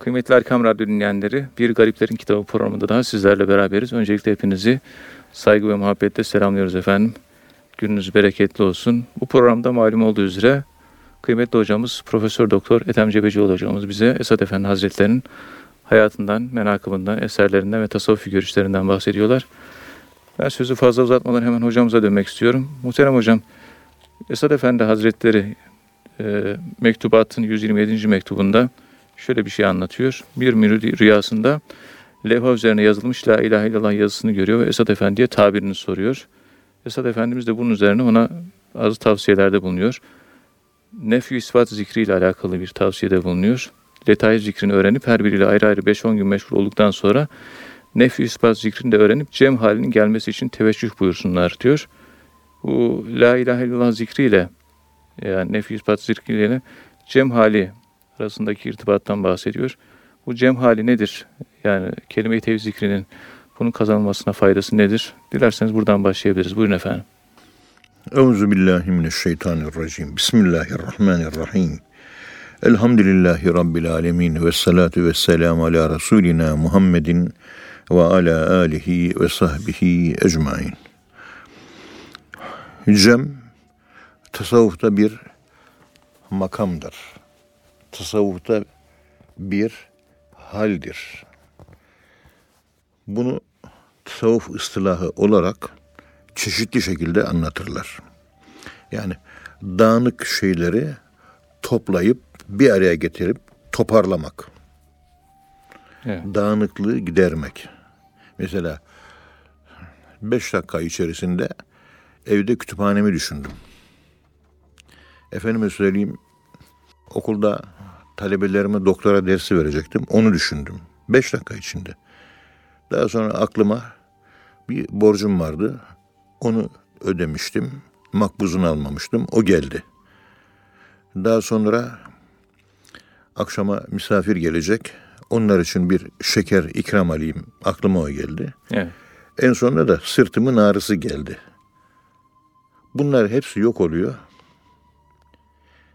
Kıymetli Erkam Radyo dinleyenleri, Bir Gariplerin Kitabı programında daha sizlerle beraberiz. Öncelikle hepinizi saygı ve muhabbetle selamlıyoruz efendim. Gününüz bereketli olsun. Bu programda malum olduğu üzere kıymetli hocamız Profesör Doktor Ethem Cebecioğlu hocamız bize Esad Efendi Hazretleri'nin hayatından, menakıbından, eserlerinden ve tasavvufi görüşlerinden bahsediyorlar. Ben sözü fazla uzatmadan hemen hocamıza dönmek istiyorum. Muhterem hocam, Esad Efendi Hazretleri e, mektubatın 127. mektubunda şöyle bir şey anlatıyor. Bir mürid rüyasında levha üzerine yazılmış La ilahe illallah yazısını görüyor ve Esad Efendi'ye tabirini soruyor. Esad Efendimiz de bunun üzerine ona az tavsiyelerde bulunuyor. Nefyu ispat zikri ile alakalı bir tavsiyede bulunuyor. Detay zikrini öğrenip her biriyle ayrı ayrı 5-10 gün meşgul olduktan sonra nefyu ispat zikrini de öğrenip cem halinin gelmesi için teveccüh buyursunlar diyor. Bu La ilahe illallah zikriyle yani nefyu ispat zikriyle cem hali arasındaki irtibattan bahsediyor. Bu cem hali nedir? Yani kelime-i tevhid zikrinin bunun kazanılmasına faydası nedir? Dilerseniz buradan başlayabiliriz. Buyurun efendim. Euzu billahi mineşşeytanirracim. Bismillahirrahmanirrahim. Elhamdülillahi Rabbil alemin ve salatu ve selamu ala Resulina Muhammedin ve ala alihi ve sahbihi ecmain. Cem, tasavvufta bir makamdır. Tasavvufta bir haldir. Bunu tasavvuf ıstılahı olarak çeşitli şekilde anlatırlar. Yani dağınık şeyleri toplayıp bir araya getirip toparlamak. Evet. Dağınıklığı gidermek. Mesela beş dakika içerisinde evde kütüphanemi düşündüm. Efendime söyleyeyim okulda talebelerime doktora dersi verecektim. Onu düşündüm. Beş dakika içinde. Daha sonra aklıma bir borcum vardı. Onu ödemiştim. Makbuzunu almamıştım. O geldi. Daha sonra akşama misafir gelecek. Onlar için bir şeker ikram alayım. Aklıma o geldi. Evet. En sonunda da sırtımın ağrısı geldi. Bunlar hepsi yok oluyor.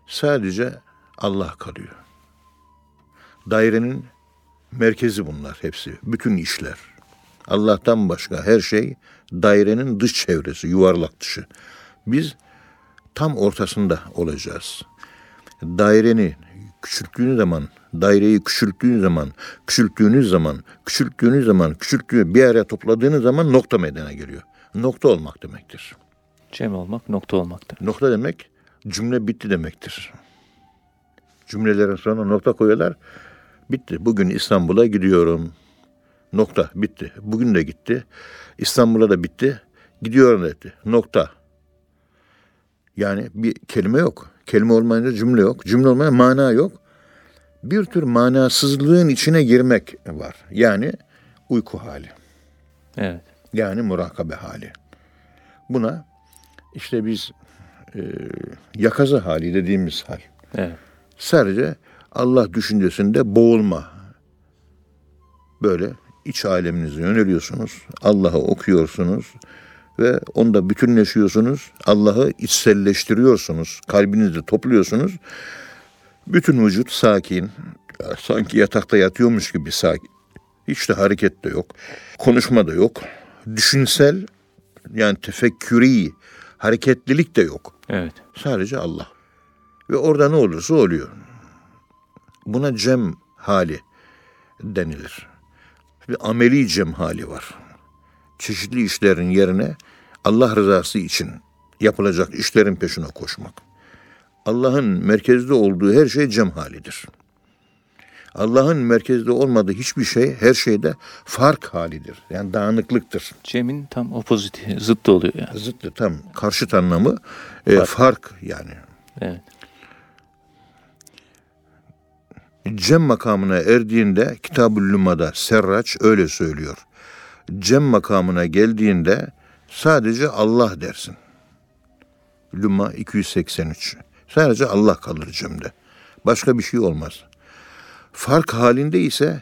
Sadece Allah kalıyor. Dairenin merkezi bunlar hepsi. Bütün işler. Allah'tan başka her şey dairenin dış çevresi, yuvarlak dışı. Biz tam ortasında olacağız. Daireni küçülttüğünüz zaman, daireyi küçülttüğünüz zaman, küçülttüğünüz zaman, küçülttüğünüz zaman, küçülttüğü bir araya topladığınız zaman nokta meydana geliyor. Nokta olmak demektir. Cem olmak, nokta olmaktır. Nokta demek cümle bitti demektir. Cümlelerin sonuna nokta koyuyorlar. Bitti. Bugün İstanbul'a gidiyorum. Nokta. Bitti. Bugün de gitti. İstanbul'a da bitti. Gidiyorum dedi. Nokta. Yani bir kelime yok. Kelime olmayınca cümle yok. Cümle olmayınca mana yok. Bir tür manasızlığın içine girmek var. Yani uyku hali. Evet. Yani murakabe hali. Buna işte biz e, yakaza hali dediğimiz hal. Evet. Sadece Allah düşüncesinde boğulma. Böyle iç aleminize yöneliyorsunuz. Allah'ı okuyorsunuz ve onda bütünleşiyorsunuz. Allah'ı içselleştiriyorsunuz. Kalbinizde topluyorsunuz. Bütün vücut sakin. Sanki yatakta yatıyormuş gibi sakin. Hiç de hareket de yok. Konuşma da yok. Düşünsel yani tefekkürî hareketlilik de yok. Evet. Sadece Allah. Ve orada ne olursa oluyor. Buna cem hali denilir. Bir ameli cem hali var. Çeşitli işlerin yerine Allah rızası için yapılacak işlerin peşine koşmak. Allah'ın merkezde olduğu her şey cem halidir. Allah'ın merkezde olmadığı hiçbir şey her şeyde fark halidir. Yani dağınıklıktır. Cem'in tam opoziti, zıttı oluyor yani. Zıttı tam karşıt anlamı e, fark. fark yani. Evet. Cem makamına erdiğinde Kitab-ül Luma'da Serraç öyle söylüyor. Cem makamına geldiğinde sadece Allah dersin. Luma 283. Sadece Allah kalır cemde. Başka bir şey olmaz. Fark halinde ise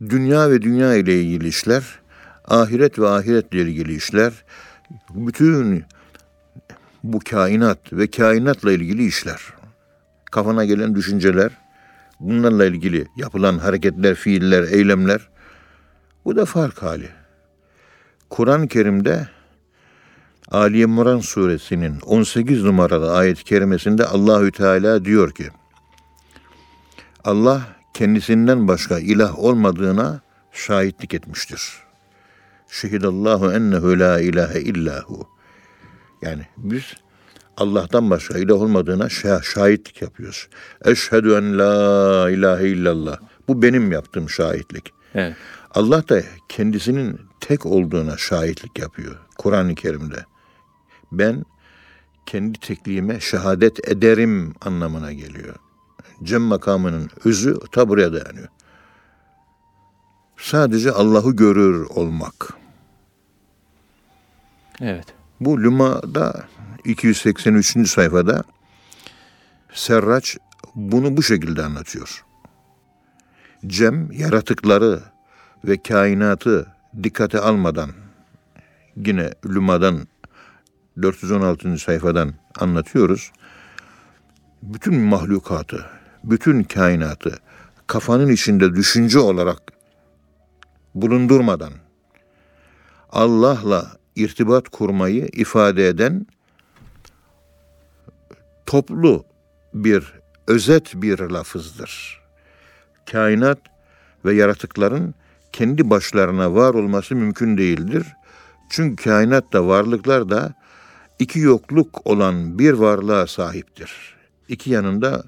dünya ve dünya ile ilgili işler, ahiret ve ahiretle ilgili işler, bütün bu kainat ve kainatla ilgili işler, kafana gelen düşünceler, bunlarla ilgili yapılan hareketler, fiiller, eylemler bu da fark hali. Kur'an-ı Kerim'de Ali İmran suresinin 18 numaralı ayet-i kerimesinde Allahü Teala diyor ki Allah kendisinden başka ilah olmadığına şahitlik etmiştir. Şehidallahu ennehu la ilahe illahu. Yani biz Allah'tan başka ilah olmadığına şahitlik yapıyoruz. Eşhedü en la ilahe illallah. Bu benim yaptığım şahitlik. Evet. Allah da kendisinin tek olduğuna şahitlik yapıyor Kur'an-ı Kerim'de. Ben kendi tekliğime şehadet ederim anlamına geliyor. Cem makamının özü ta buraya dayanıyor. Sadece Allah'ı görür olmak. Evet. Bu Luma'da 283. sayfada Serraç bunu bu şekilde anlatıyor. Cem yaratıkları ve kainatı dikkate almadan yine Luma'dan 416. sayfadan anlatıyoruz. Bütün mahlukatı, bütün kainatı kafanın içinde düşünce olarak bulundurmadan Allah'la irtibat kurmayı ifade eden toplu bir özet bir lafızdır. Kainat ve yaratıkların kendi başlarına var olması mümkün değildir. Çünkü kainat da varlıklar da iki yokluk olan bir varlığa sahiptir. İki yanında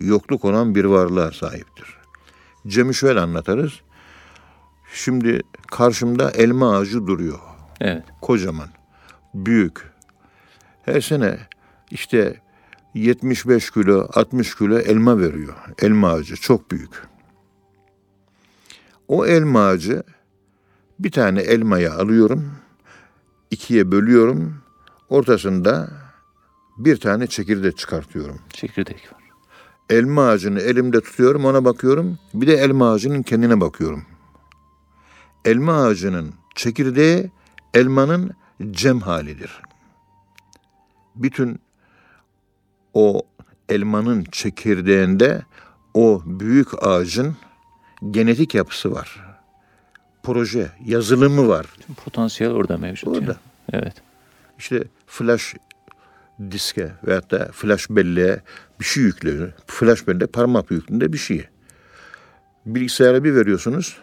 yokluk olan bir varlığa sahiptir. Cem'i şöyle anlatırız. Şimdi karşımda elma ağacı duruyor. Evet. Kocaman, büyük. Her sene işte 75 kilo, 60 kilo elma veriyor. Elma ağacı çok büyük. O elma ağacı bir tane elmayı alıyorum, ikiye bölüyorum, ortasında bir tane çekirdek çıkartıyorum. Çekirdek var. Elma ağacını elimde tutuyorum, ona bakıyorum. Bir de elma ağacının kendine bakıyorum. Elma ağacının çekirdeği elmanın cem halidir. Bütün o elmanın çekirdeğinde o büyük ağacın genetik yapısı var. Proje, yazılımı var. Tüm potansiyel orada mevcut. Orada. yani. Evet. İşte flash diske veyahut da flash belleğe bir şey yüklüyor. Flash bellek parmak büyüklüğünde bir şey. Bilgisayara bir veriyorsunuz.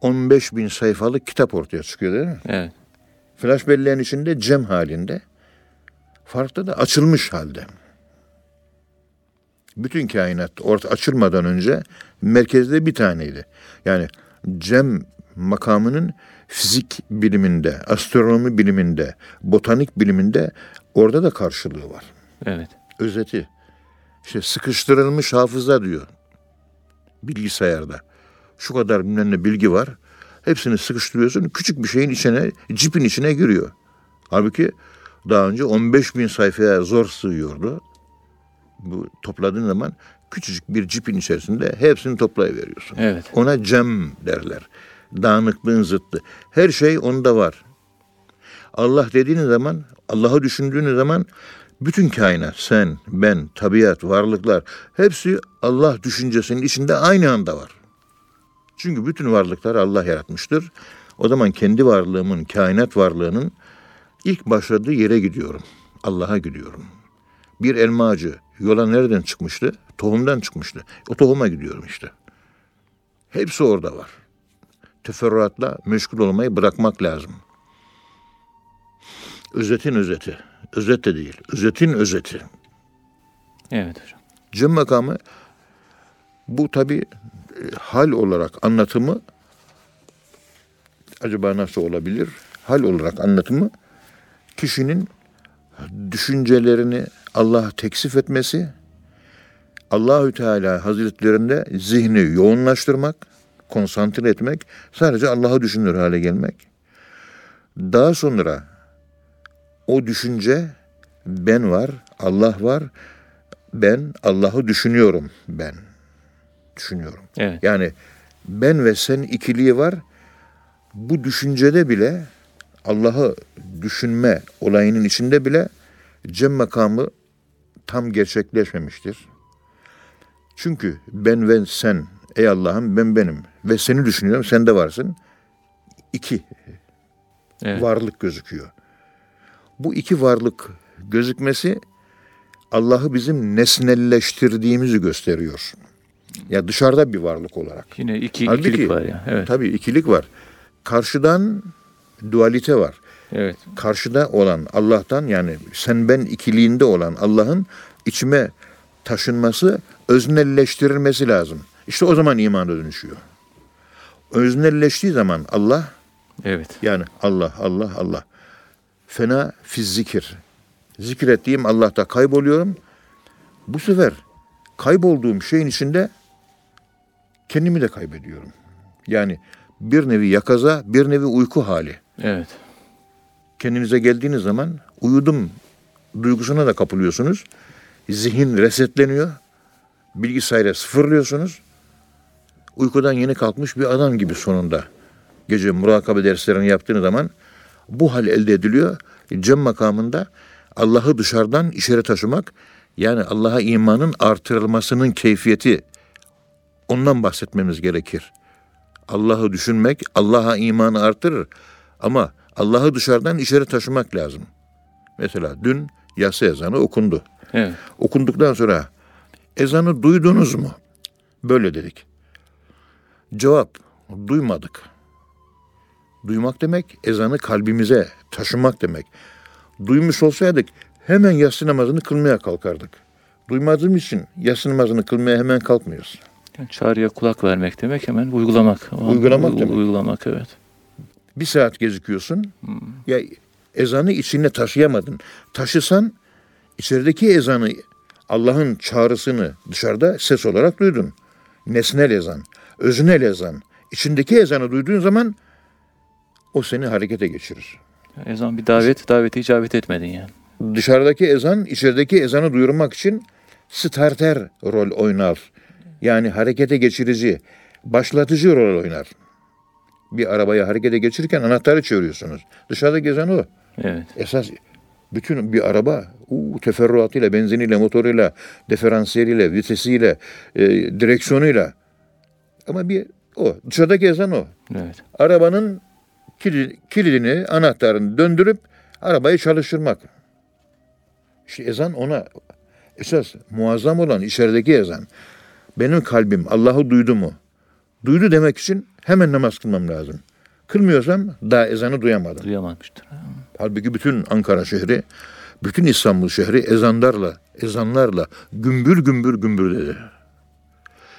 15 bin sayfalık kitap ortaya çıkıyor değil mi? Evet. Flash belleğin içinde cem halinde. Farklı da açılmış halde. Bütün kainat orta açılmadan önce merkezde bir taneydi. Yani cem makamının fizik biliminde, astronomi biliminde, botanik biliminde orada da karşılığı var. Evet. Özeti. İşte sıkıştırılmış hafıza diyor bilgisayarda. Şu kadar bilmem ne bilgi var. Hepsini sıkıştırıyorsun. Küçük bir şeyin içine, cipin içine giriyor. Halbuki daha önce 15 bin sayfaya zor sığıyordu. Bu topladığın zaman küçücük bir cipin içerisinde hepsini toplayıveriyorsun. Evet. Ona cem derler. Dağınıklığın zıttı. Her şey onda var. Allah dediğiniz zaman, Allah'ı düşündüğünüz zaman bütün kainat, sen, ben, tabiat, varlıklar hepsi Allah düşüncesinin içinde aynı anda var. Çünkü bütün varlıklar Allah yaratmıştır. O zaman kendi varlığımın, kainat varlığının ilk başladığı yere gidiyorum. Allah'a gidiyorum. Bir elma ağacı yola nereden çıkmıştı? Tohumdan çıkmıştı. O tohuma gidiyorum işte. Hepsi orada var. Teferruatla meşgul olmayı bırakmak lazım. Özetin özeti. Özet de değil. Özetin özeti. Evet hocam. Cem makamı bu tabi hal olarak anlatımı acaba nasıl olabilir? Hal olarak anlatımı kişinin düşüncelerini Allah'a teksif etmesi, Allahü Teala Hazretlerinde zihni yoğunlaştırmak, konsantre etmek, sadece Allah'ı düşünür hale gelmek. Daha sonra o düşünce ben var, Allah var, ben Allah'ı düşünüyorum ben. Düşünüyorum. Evet. Yani ben ve sen ikiliği var. Bu düşüncede bile Allah'ı düşünme olayının içinde bile cem makamı tam gerçekleşmemiştir. Çünkü ben ve sen ey Allah'ım ben benim ve seni düşünüyorum sen de varsın. İki Evet. varlık gözüküyor. Bu iki varlık gözükmesi Allah'ı bizim nesnelleştirdiğimizi gösteriyor. Ya dışarıda bir varlık olarak. Yine iki, Halbuki- ikilik var ya. Evet. Tabii ikilik var. Karşıdan dualite var. Evet. Karşıda olan Allah'tan yani sen ben ikiliğinde olan Allah'ın içime taşınması, öznelleştirilmesi lazım. İşte o zaman imana dönüşüyor. Öznelleştiği zaman Allah Evet. yani Allah, Allah, Allah. Fena fiz zikir. Zikrettiğim Allah'ta kayboluyorum. Bu sefer kaybolduğum şeyin içinde kendimi de kaybediyorum. Yani bir nevi yakaza, bir nevi uyku hali. Evet. Kendinize geldiğiniz zaman uyudum duygusuna da kapılıyorsunuz. Zihin resetleniyor. Bilgisayara sıfırlıyorsunuz. Uykudan yeni kalkmış bir adam gibi sonunda. Gece murakabe derslerini yaptığınız zaman bu hal elde ediliyor. Cem makamında Allah'ı dışarıdan içeri taşımak yani Allah'a imanın artırılmasının keyfiyeti ondan bahsetmemiz gerekir. Allah'ı düşünmek Allah'a imanı artırır. Ama Allah'ı dışarıdan içeri taşımak lazım. Mesela dün yatsı ezanı okundu. Evet. Okunduktan sonra ezanı duydunuz mu? Böyle dedik. Cevap duymadık. Duymak demek ezanı kalbimize taşımak demek. Duymuş olsaydık hemen yatsı namazını kılmaya kalkardık. Duymadığım için yatsı namazını kılmaya hemen kalkmıyoruz. Çağrıya kulak vermek demek hemen uygulamak. O Uygulamak uy- demek. Uygulamak evet. Bir saat gezikiyorsun. Ya ezanı içine taşıyamadın. Taşısan içerideki ezanı Allah'ın çağrısını dışarıda ses olarak duydun. Nesnel ezan, öznel ezan. İçindeki ezanı duyduğun zaman o seni harekete geçirir. Ezan bir davet, davete icabet etmedin yani. Dışarıdaki ezan içerideki ezanı duyurmak için starter rol oynar. Yani harekete geçirici, başlatıcı rol oynar. Bir arabayı harekete geçirirken anahtarı çeviriyorsunuz. Dışarıdaki ezan o. Evet. Esas bütün bir araba uu, teferruatıyla, benziniyle, motoruyla, diferansiyeliyle, vitesiyle, e, direksiyonuyla. Ama bir o. Dışarıdaki ezan o. Evet. Arabanın kilidi- kilidini, anahtarını döndürüp arabayı çalıştırmak. İşte ezan ona esas muazzam olan içerideki ezan. Benim kalbim Allah'ı duydu mu? Duydu demek için hemen namaz kılmam lazım. Kılmıyorsam daha ezanı duyamadım. Duyamamıştır. Halbuki bütün Ankara şehri, bütün İstanbul şehri ezanlarla, ezanlarla gümbür gümbür gümbür dedi.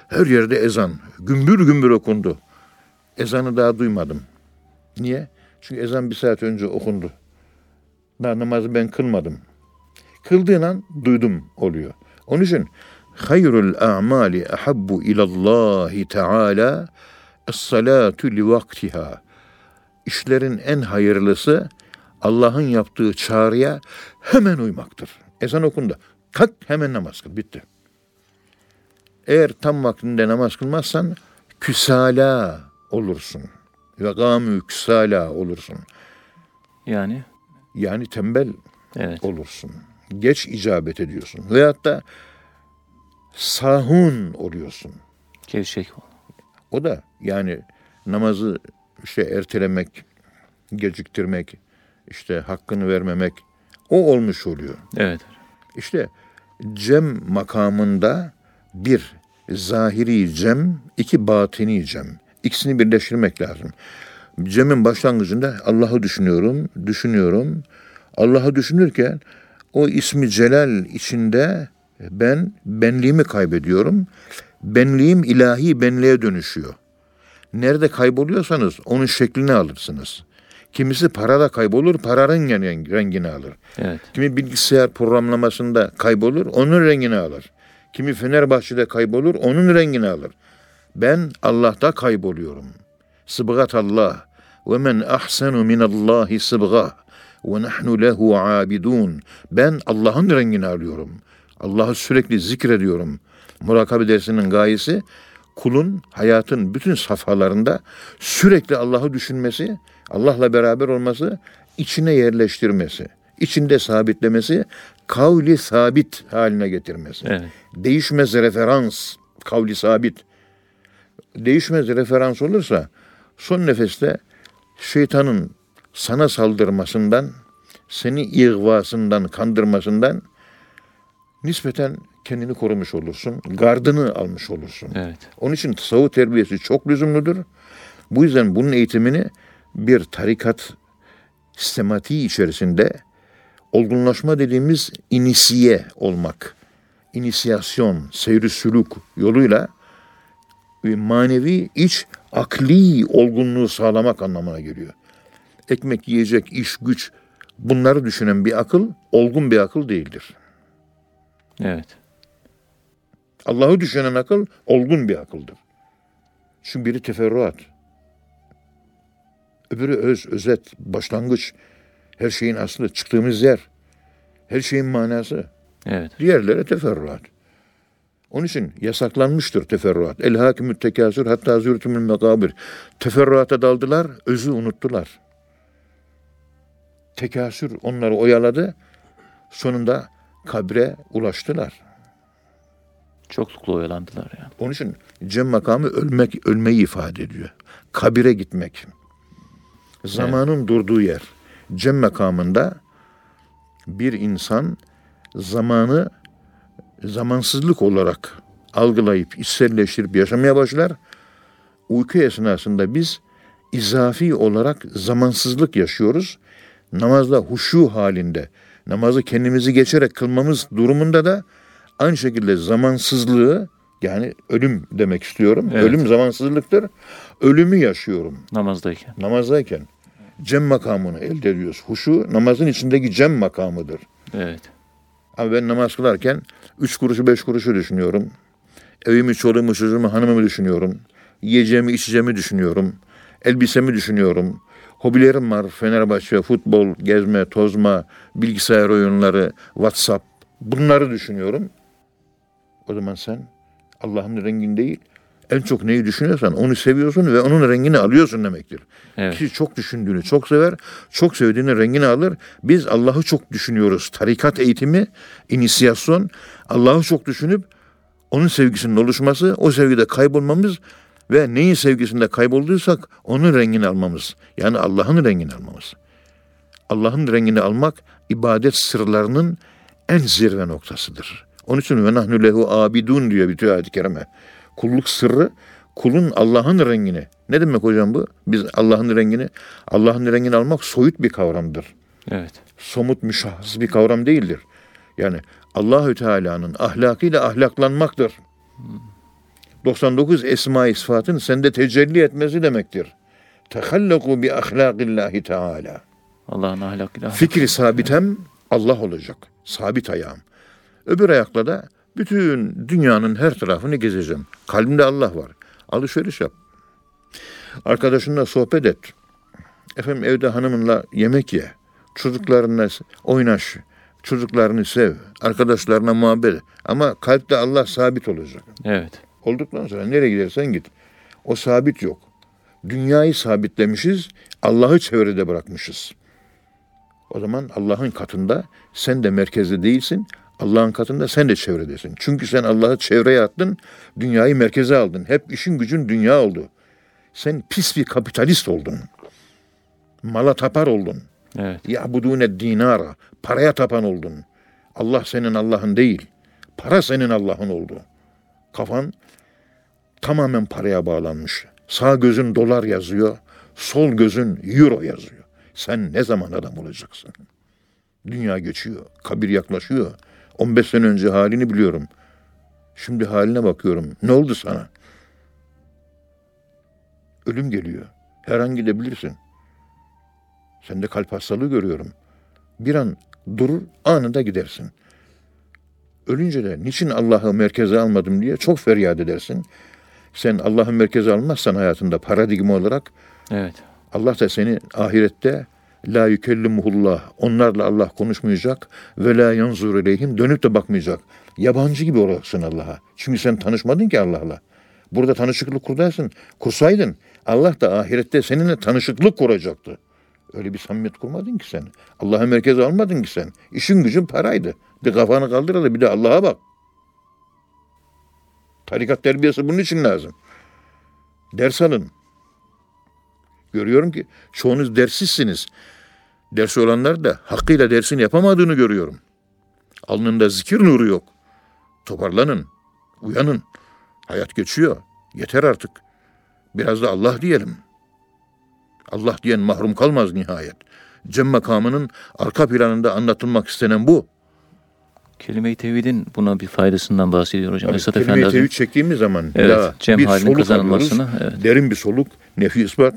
Her yerde ezan, gümbür gümbür okundu. Ezanı daha duymadım. Niye? Çünkü ezan bir saat önce okundu. Daha namazı ben kılmadım. Kıldığın an duydum oluyor. Onun için hayrul a'mali ahabbu ilallahi teala es-salatu li vaktiha. İşlerin en hayırlısı Allah'ın yaptığı çağrıya hemen uymaktır. Ezan okundu. Kalk hemen namaz kıl. Bitti. Eğer tam vaktinde namaz kılmazsan küsala olursun. Ve gamü küsala olursun. Yani Yani tembel evet. olursun. Geç icabet ediyorsun. Veyahut da sahun oluyorsun. Gevşek. O da yani namazı işte ertelemek, geciktirmek, işte hakkını vermemek o olmuş oluyor. Evet. İşte cem makamında bir zahiri cem, iki batini cem. İkisini birleştirmek lazım. Cem'in başlangıcında Allah'ı düşünüyorum, düşünüyorum. Allah'ı düşünürken o ismi celal içinde ben benliğimi kaybediyorum. Benliğim ilahi benliğe dönüşüyor. Nerede kayboluyorsanız onun şeklini alırsınız. Kimisi parada kaybolur, paranın rengini alır. Evet. Kimi bilgisayar programlamasında kaybolur, onun rengini alır. Kimi Fenerbahçe'de kaybolur, onun rengini alır. Ben Allah'ta kayboluyorum. Sıbgat Allah. Ve men ahsenu minallahi sıbga. Ve nahnu lehu abidun. Ben Allah'ın rengini alıyorum. Allah'ı sürekli zikrediyorum. Murakabe dersinin gayesi kulun hayatın bütün safhalarında sürekli Allah'ı düşünmesi, Allah'la beraber olması, içine yerleştirmesi, içinde sabitlemesi, kavli sabit haline getirmesi. Evet. Değişmez referans Kavli sabit. Değişmez referans olursa son nefeste şeytanın sana saldırmasından, seni ihvasından, kandırmasından nispeten kendini korumuş olursun. Gardını almış olursun. Evet. Onun için tasavvuf terbiyesi çok lüzumludur. Bu yüzden bunun eğitimini bir tarikat sistematiği içerisinde olgunlaşma dediğimiz inisiye olmak, inisiyasyon, seyri sülük yoluyla bir manevi iç akli olgunluğu sağlamak anlamına geliyor. Ekmek yiyecek, iş, güç bunları düşünen bir akıl olgun bir akıl değildir. Evet. Allah'ı düşünen akıl olgun bir akıldır. Çünkü biri teferruat. Öbürü öz, özet, başlangıç. Her şeyin aslı, çıktığımız yer. Her şeyin manası. Evet. Diğerleri teferruat. Onun için yasaklanmıştır teferruat. El hakimü tekasür hatta zürtümül mekabir. Teferruata daldılar, özü unuttular. Tekasür onları oyaladı. Sonunda kabre ulaştılar. Çoklukla oyalandılar yani. Onun için cem makamı ölmek, ölmeyi ifade ediyor. Kabire gitmek. Zamanın durduğu yer. Cem makamında bir insan zamanı zamansızlık olarak algılayıp içselleştirip yaşamaya başlar. Uyku esnasında biz izafi olarak zamansızlık yaşıyoruz. Namazda huşu halinde, namazı kendimizi geçerek kılmamız durumunda da aynı şekilde zamansızlığı yani ölüm demek istiyorum. Evet. Ölüm zamansızlıktır. Ölümü yaşıyorum Namazdayken. namazdayken. Cem makamını elde ediyoruz. Huşu namazın içindeki cem makamıdır. Evet. Ama ben namaz kılarken üç kuruşu beş kuruşu düşünüyorum. Evimi, çoluğumu, çocuğumu, hanımımı düşünüyorum. Yiyeceğimi, içeceğimi düşünüyorum. Elbisemi düşünüyorum. Hobilerim var. Fenerbahçe, futbol, gezme, tozma, bilgisayar oyunları, WhatsApp. Bunları düşünüyorum. O zaman sen Allah'ın rengin değil, en çok neyi düşünüyorsan onu seviyorsun ve onun rengini alıyorsun demektir. Evet. Kişi çok düşündüğünü çok sever, çok sevdiğini rengini alır. Biz Allah'ı çok düşünüyoruz. Tarikat eğitimi, inisiyasyon, Allah'ı çok düşünüp onun sevgisinin oluşması, o sevgide kaybolmamız ve neyin sevgisinde kaybolduysak onun rengini almamız. Yani Allah'ın rengini almamız. Allah'ın rengini almak ibadet sırlarının en zirve noktasıdır. Onun için ve nahnu lehu abidun diyor bitiyor ayet-i kerime. Kulluk sırrı kulun Allah'ın rengini. Ne demek hocam bu? Biz Allah'ın rengini Allah'ın rengini almak soyut bir kavramdır. Evet. Somut müşahhas bir kavram değildir. Yani Allahü Teala'nın ahlakıyla ahlaklanmaktır. 99 esma-i sıfatın sende tecelli etmesi demektir. Tehallaku bi ahlakillahi Teala. Allah'ın ahlakıyla. Fikri sabitem Allah olacak. Sabit ayağım. Öbür ayakla da bütün dünyanın her tarafını gezeceğim. Kalbimde Allah var. Alışveriş yap. Arkadaşınla sohbet et. Efendim evde hanımınla yemek ye. Çocuklarınla oynaş. Çocuklarını sev. Arkadaşlarına muhabbet et. Ama kalpte Allah sabit olacak. Evet. Olduktan sonra nereye gidersen git. O sabit yok. Dünyayı sabitlemişiz, Allah'ı çevrede bırakmışız. O zaman Allah'ın katında sen de merkezde değilsin, Allah'ın katında sen de çevredesin. Çünkü sen Allah'ı çevreye attın, dünyayı merkeze aldın. Hep işin gücün dünya oldu. Sen pis bir kapitalist oldun. Mala tapar oldun. Evet. Ya'budune dinara. Paraya tapan oldun. Allah senin Allah'ın değil. Para senin Allah'ın oldu. Kafan tamamen paraya bağlanmış. Sağ gözün dolar yazıyor. Sol gözün euro yazıyor. Sen ne zaman adam olacaksın? Dünya geçiyor. Kabir yaklaşıyor. 15 sene önce halini biliyorum. Şimdi haline bakıyorum. Ne oldu sana? Ölüm geliyor. Her an gidebilirsin. Sende kalp hastalığı görüyorum. Bir an durur, anında gidersin. Ölünce de niçin Allah'ı merkeze almadım diye çok feryat edersin. Sen Allah'ı merkeze almazsan hayatında paradigma olarak Evet. Allah da seni ahirette la yükellimuhullah onlarla Allah konuşmayacak ve la yanzur ileyhim dönüp de bakmayacak. Yabancı gibi olacaksın Allah'a. Çünkü sen tanışmadın ki Allah'la. Burada tanışıklık kurarsın. Kursaydın Allah da ahirette seninle tanışıklık kuracaktı. Öyle bir samimiyet kurmadın ki sen. Allah'ı merkeze almadın ki sen. İşin gücün paraydı. Bir kafanı kaldır da bir de Allah'a bak. Tarikat terbiyesi bunun için lazım. Ders alın. Görüyorum ki çoğunuz derssizsiniz. Dersi olanlar da hakkıyla dersini yapamadığını görüyorum. Alnında zikir nuru yok. Toparlanın, uyanın. Hayat geçiyor. Yeter artık. Biraz da Allah diyelim. Allah diyen mahrum kalmaz nihayet. Cem makamının arka planında anlatılmak istenen bu. Kelime-i tevhidin buna bir faydasından bahsediyor hocam. Tabii, Esat kelime-i tevhid çektiğimiz zaman Evet, la, cem bir halinin alıyoruz. evet. Derin bir soluk, nefi ispat.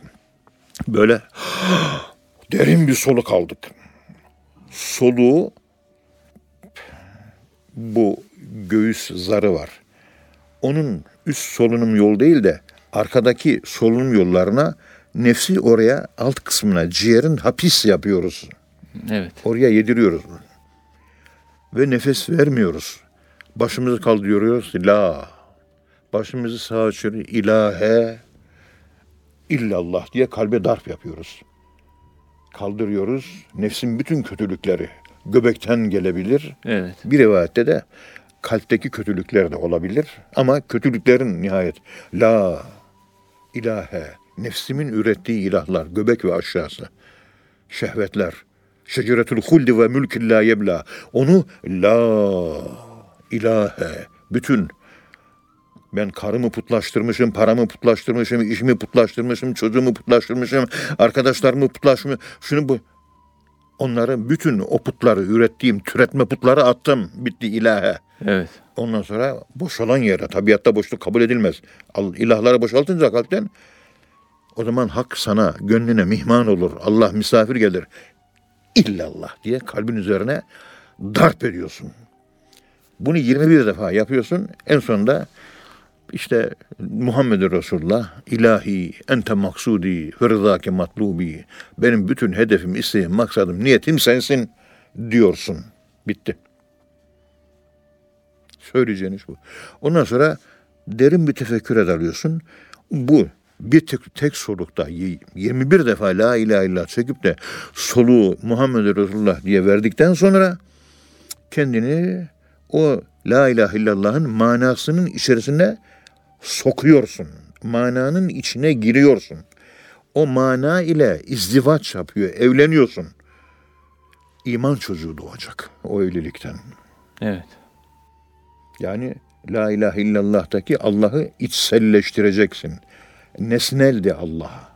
Böyle derin bir soluk aldık. Soluğu bu göğüs zarı var. Onun üst solunum yol değil de arkadaki solunum yollarına nefsi oraya alt kısmına ciğerin hapis yapıyoruz. Evet. Oraya yediriyoruz. Ve nefes vermiyoruz. Başımızı kaldırıyoruz. La. Başımızı sağa açıyoruz. İlahe illallah diye kalbe darp yapıyoruz. Kaldırıyoruz. Nefsin bütün kötülükleri göbekten gelebilir. Evet. Bir rivayette de kalpteki kötülükler de olabilir. Ama kötülüklerin nihayet la ilahe nefsimin ürettiği ilahlar göbek ve aşağısı şehvetler şeceretül huldi ve mülkün la yebla onu la ilahe bütün ben karımı putlaştırmışım, paramı putlaştırmışım, işimi putlaştırmışım, çocuğumu putlaştırmışım, arkadaşlarımı putlaştırmışım. Şunu bu. Onların bütün o putları ürettiğim türetme putları attım. Bitti ilahe. Evet. Ondan sonra boşalan yere, tabiatta boşluk kabul edilmez. İlahları boşaltınca kalpten o zaman hak sana, gönlüne mihman olur. Allah misafir gelir. İllallah diye kalbin üzerine darp ediyorsun. Bunu 21 defa yapıyorsun. En sonunda işte Muhammed Resulullah ilahi ente maksudi ve rızake matlubi benim bütün hedefim, isteğim, maksadım, niyetim sensin diyorsun. Bitti. Söyleyeceğiniz bu. Ondan sonra derin bir tefekküre dalıyorsun. Bu bir tek, tek solukta 21 defa la ilahe illallah çekip de soluğu Muhammed Resulullah diye verdikten sonra kendini o la ilahe illallah'ın manasının içerisine sokuyorsun. Mananın içine giriyorsun. O mana ile izdivaç yapıyor, evleniyorsun. İman çocuğu doğacak o evlilikten. Evet. Yani la ilahe illallah'taki Allah'ı içselleştireceksin. Nesneldi Allah.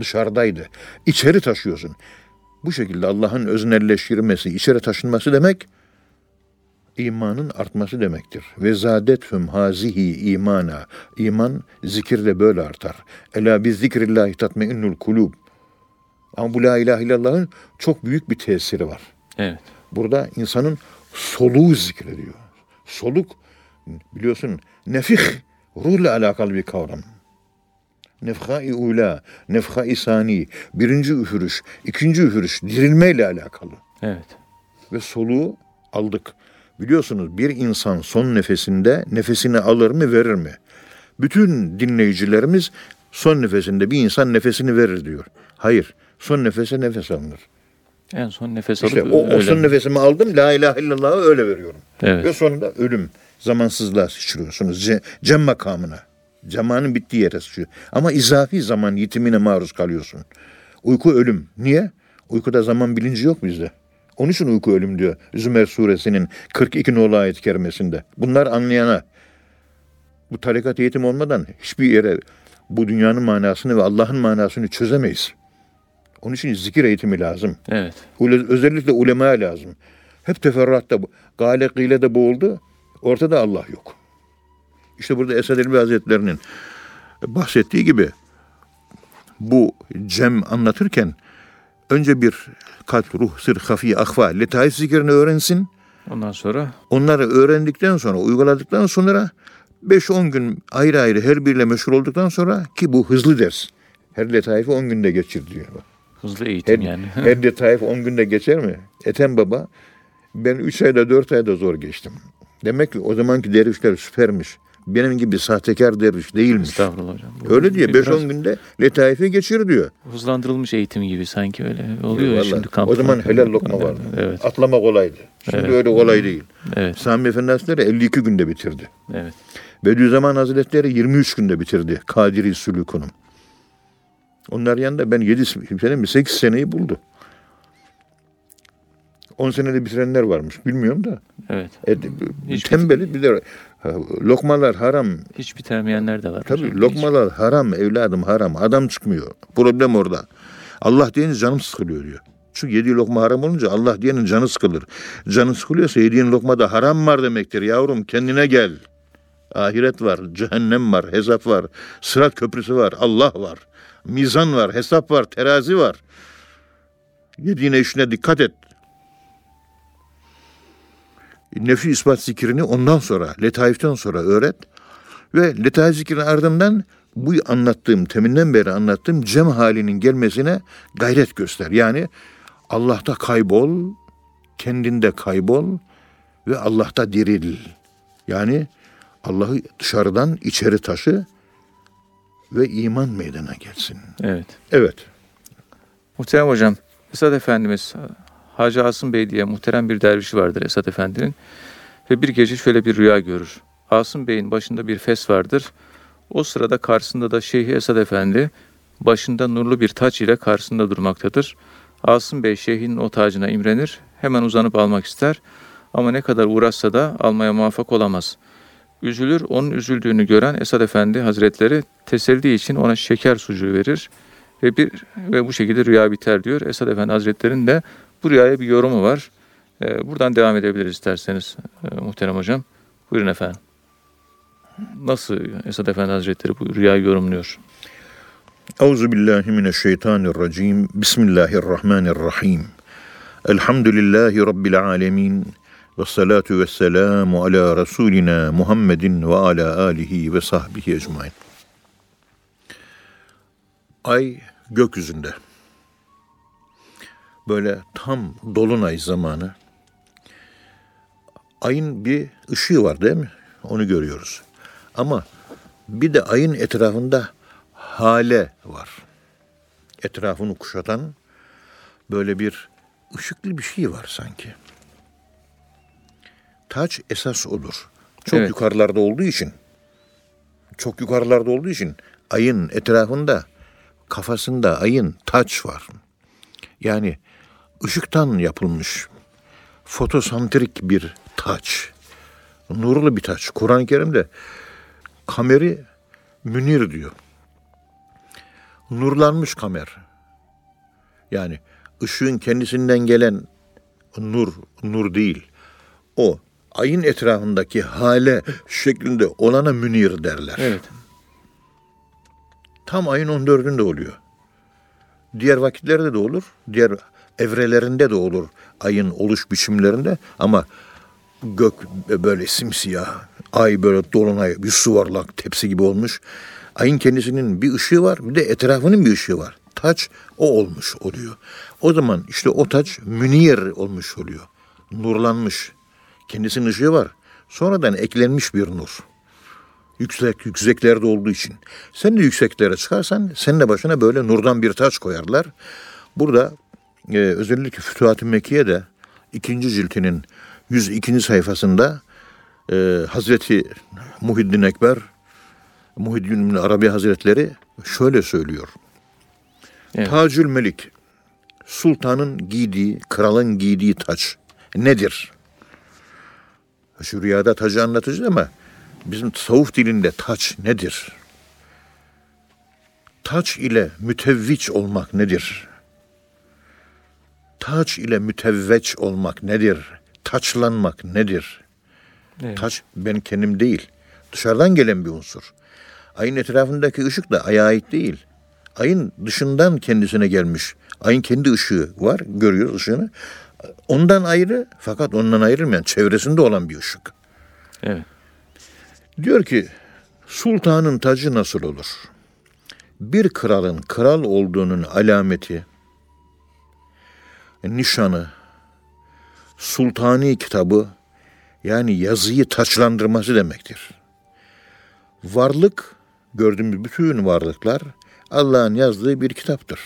Dışarıdaydı. İçeri taşıyorsun. Bu şekilde Allah'ın öznelleştirmesi, içeri taşınması demek imanın artması demektir. Ve zadethum hazihi imana. İman zikirle böyle artar. Ela biz zikrillahi tatmeinnul kulub. Ama bu la ilahe illallah'ın çok büyük bir tesiri var. Evet. Burada insanın soluğu zikrediyor. Soluk biliyorsun nefih ruhla alakalı bir kavram. Nefha-i ula, nefha-i sani, birinci üfürüş, ikinci üfürüş dirilmeyle alakalı. Evet. Ve soluğu aldık. Biliyorsunuz bir insan son nefesinde nefesini alır mı verir mi? Bütün dinleyicilerimiz son nefesinde bir insan nefesini verir diyor. Hayır, son nefese nefes alınır. En son nefes alıp İşte o, o öyle. son nefesimi aldım, la ilahe illallah'ı öyle veriyorum. Evet. Ve sonunda ölüm, zamansızlığa sıçrıyorsunuz. Ce- Cem makamına. Zamanın bittiği yere sıçrıyor. Ama izafi zaman yitimine maruz kalıyorsun. Uyku ölüm. Niye? Uykuda zaman bilinci yok bizde. Onun için uyku ölüm diyor Zümer suresinin 42 nolu ayet-i kerimesinde. Bunlar anlayana bu tarikat eğitim olmadan hiçbir yere bu dünyanın manasını ve Allah'ın manasını çözemeyiz. Onun için zikir eğitimi lazım. Evet. Özellikle ulemaya lazım. Hep teferruatta, gale gıyle de boğuldu. Ortada Allah yok. İşte burada Esad Elbi Hazretleri'nin bahsettiği gibi bu cem anlatırken önce bir kalp, ruh, sır, hafi, ahva, letaif zikrini öğrensin. Ondan sonra Onları öğrendikten sonra, uyguladıktan sonra 5-10 gün ayrı ayrı her biriyle meşgul olduktan sonra ki bu hızlı ders. Her letaifi 10 günde geçir diyor. hızlı Her, eğitim yani. her letaif 10 günde geçer mi? Ethem Baba ben 3 ayda 4 ayda zor geçtim. Demek ki o zamanki dervişler süpermiş. Benim gibi sahtekar derviş değilmiş. Estağfurullah hocam. Bu Öyle diyor. biraz 5-10 günde letaifi geçir diyor. Hızlandırılmış eğitim gibi sanki öyle oluyor Vallahi, şimdi kamp. o zaman helal lokma vardı. Evet. Atlama kolaydı. Şimdi Evet. öyle kolay değil. Evet. Sami Efendi Hazretleri 52 günde bitirdi. Evet. Bediüzzaman Hazretleri 23 günde bitirdi Kadiri Sülükünü. Onlar yanında ben 7 sene mi 8 seneyi buldu. 10 senede bitirenler varmış. Bilmiyorum da. Evet. E, Hiç tembeli bir de lokmalar haram. Hiç bitemeyenler de var. Tabii Hiç- lokmalar haram evladım haram. Adam çıkmıyor. Problem orada. Allah deyince canım sıkılıyor diyor. Çünkü yediği lokma haram olunca Allah diyenin canı sıkılır. Canı sıkılıyorsa yediğin lokmada haram var demektir yavrum. Kendine gel. Ahiret var, cehennem var, hesap var, sırat köprüsü var, Allah var, mizan var, hesap var, terazi var. Yediğine işine dikkat et. Nefi ispat zikrini ondan sonra, letaiften sonra öğret. Ve letaif zikrin ardından bu anlattığım, teminden beri anlattığım cem halinin gelmesine gayret göster. Yani Allah'ta kaybol, kendinde kaybol ve Allah'ta diril. Yani Allah'ı dışarıdan içeri taşı ve iman meydana gelsin. Evet. Evet. Muhterem hocam, Esad Efendimiz Hacı Asım Bey diye muhterem bir dervişi vardır Esad Efendi'nin. Ve bir gece şöyle bir rüya görür. Asım Bey'in başında bir fes vardır. O sırada karşısında da Şeyhi Esad Efendi başında nurlu bir taç ile karşısında durmaktadır. Asım Bey şeyhin o tacına imrenir, hemen uzanıp almak ister ama ne kadar uğraşsa da almaya muvaffak olamaz. Üzülür, onun üzüldüğünü gören Esad Efendi Hazretleri teselli için ona şeker sucuğu verir ve bir ve bu şekilde rüya biter diyor. Esad Efendi Hazretleri'nin de bu rüyaya bir yorumu var. Ee, buradan devam edebiliriz isterseniz e, muhterem hocam. Buyurun efendim. Nasıl Esad Efendi Hazretleri bu rüyayı yorumluyor? Euzu billahi mineşşeytanirracim. Bismillahirrahmanirrahim. Elhamdülillahi rabbil alamin. Ve salatu ve selamu ala Resulina Muhammedin ve ala alihi ve sahbihi ecmain. Ay gökyüzünde. Böyle tam dolunay zamanı. Ayın bir ışığı var değil mi? Onu görüyoruz. Ama bir de ayın etrafında hale var. Etrafını kuşatan böyle bir ışıklı bir şey var sanki. Taç esas odur. Çok Evet. yukarılarda olduğu için, çok yukarılarda olduğu için ayın etrafında, kafasında ayın taç var. Yani ışıktan yapılmış fotosantrik bir taç. Nurlu bir taç. Kur'an-ı Kerim'de kameri münir diyor. Nurlanmış kamer. Yani ışığın kendisinden gelen nur, nur değil. O ayın etrafındaki hale şeklinde olana münir derler. Evet. Tam ayın 14'ünde oluyor. Diğer vakitlerde de olur. Diğer evrelerinde de olur. Ayın oluş biçimlerinde ama gök böyle simsiyah, ay böyle dolunay, bir suvarlak tepsi gibi olmuş. Ayın kendisinin bir ışığı var, bir de etrafının bir ışığı var. Taç o olmuş oluyor. O zaman işte o taç münir olmuş oluyor. Nurlanmış. Kendisinin ışığı var. Sonradan eklenmiş bir nur. Yüksek, yükseklerde olduğu için. Sen de yükseklere çıkarsan senin de başına böyle nurdan bir taç koyarlar. Burada e, özellikle Fütuhat-ı Mekke'de ikinci ciltinin 102. sayfasında e, Hazreti Muhiddin Ekber, Muhiddin Arabi Hazretleri şöyle söylüyor. Evet. Tacül Melik, sultanın giydiği, kralın giydiği taç nedir? Şu rüyada tacı anlatacağız ama bizim tasavvuf dilinde taç nedir? Taç ile mütevviç olmak nedir? Taç ile mütevveç olmak nedir? Taçlanmak nedir? Evet. Taç ben kendim değil. Dışarıdan gelen bir unsur. Ayın etrafındaki ışık da aya ait değil. Ayın dışından kendisine gelmiş. Ayın kendi ışığı var. Görüyoruz ışığını. Ondan ayrı fakat ondan ayrılmayan çevresinde olan bir ışık. Evet. Diyor ki sultanın tacı nasıl olur? Bir kralın kral olduğunun alameti, nişanı, sultani kitabı yani yazıyı taçlandırması demektir. Varlık, gördüğümüz bütün varlıklar Allah'ın yazdığı bir kitaptır.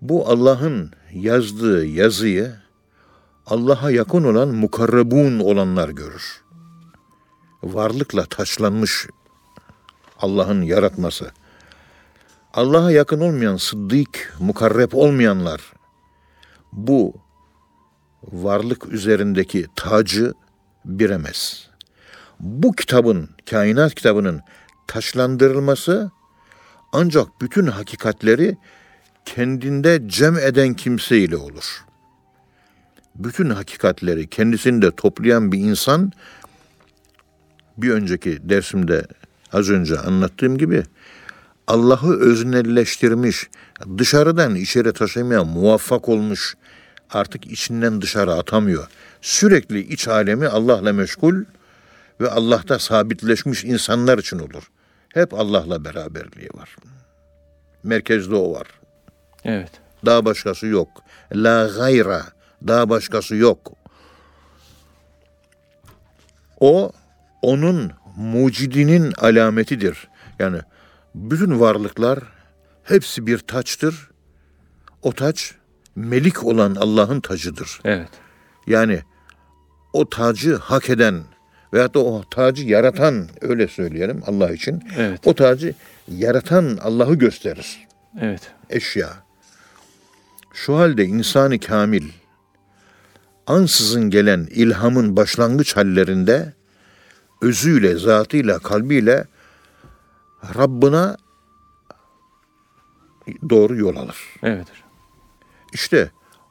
Bu Allah'ın yazdığı yazıyı Allah'a yakın olan mukarrebun olanlar görür. varlıkla taşlanmış Allah'ın yaratması. Allah'a yakın olmayan sıddık, mukarreb olmayanlar bu varlık üzerindeki tacı biremez. Bu kitabın, kainat kitabının taşlandırılması ancak bütün hakikatleri kendinde cem eden kimseyle olur. Bütün hakikatleri kendisinde toplayan bir insan bir önceki dersimde az önce anlattığım gibi Allah'ı öznelleştirmiş, dışarıdan içeri taşımaya muvaffak olmuş, artık içinden dışarı atamıyor. Sürekli iç alemi Allah'la meşgul ve Allah'ta sabitleşmiş insanlar için olur. Hep Allah'la beraberliği var. Merkezde o var. Evet. Daha başkası yok. La gayra. Daha başkası yok. O onun mucidinin alametidir. Yani bütün varlıklar hepsi bir taçtır. O taç melik olan Allah'ın tacıdır. Evet. Yani o tacı hak eden veyahut da o tacı yaratan öyle söyleyelim Allah için. Evet. O tacı yaratan Allah'ı gösterir Evet. eşya. Şu halde insanı kamil ansızın gelen ilhamın başlangıç hallerinde özüyle, zatıyla, kalbiyle Rabbına doğru yol alır. Evet. İşte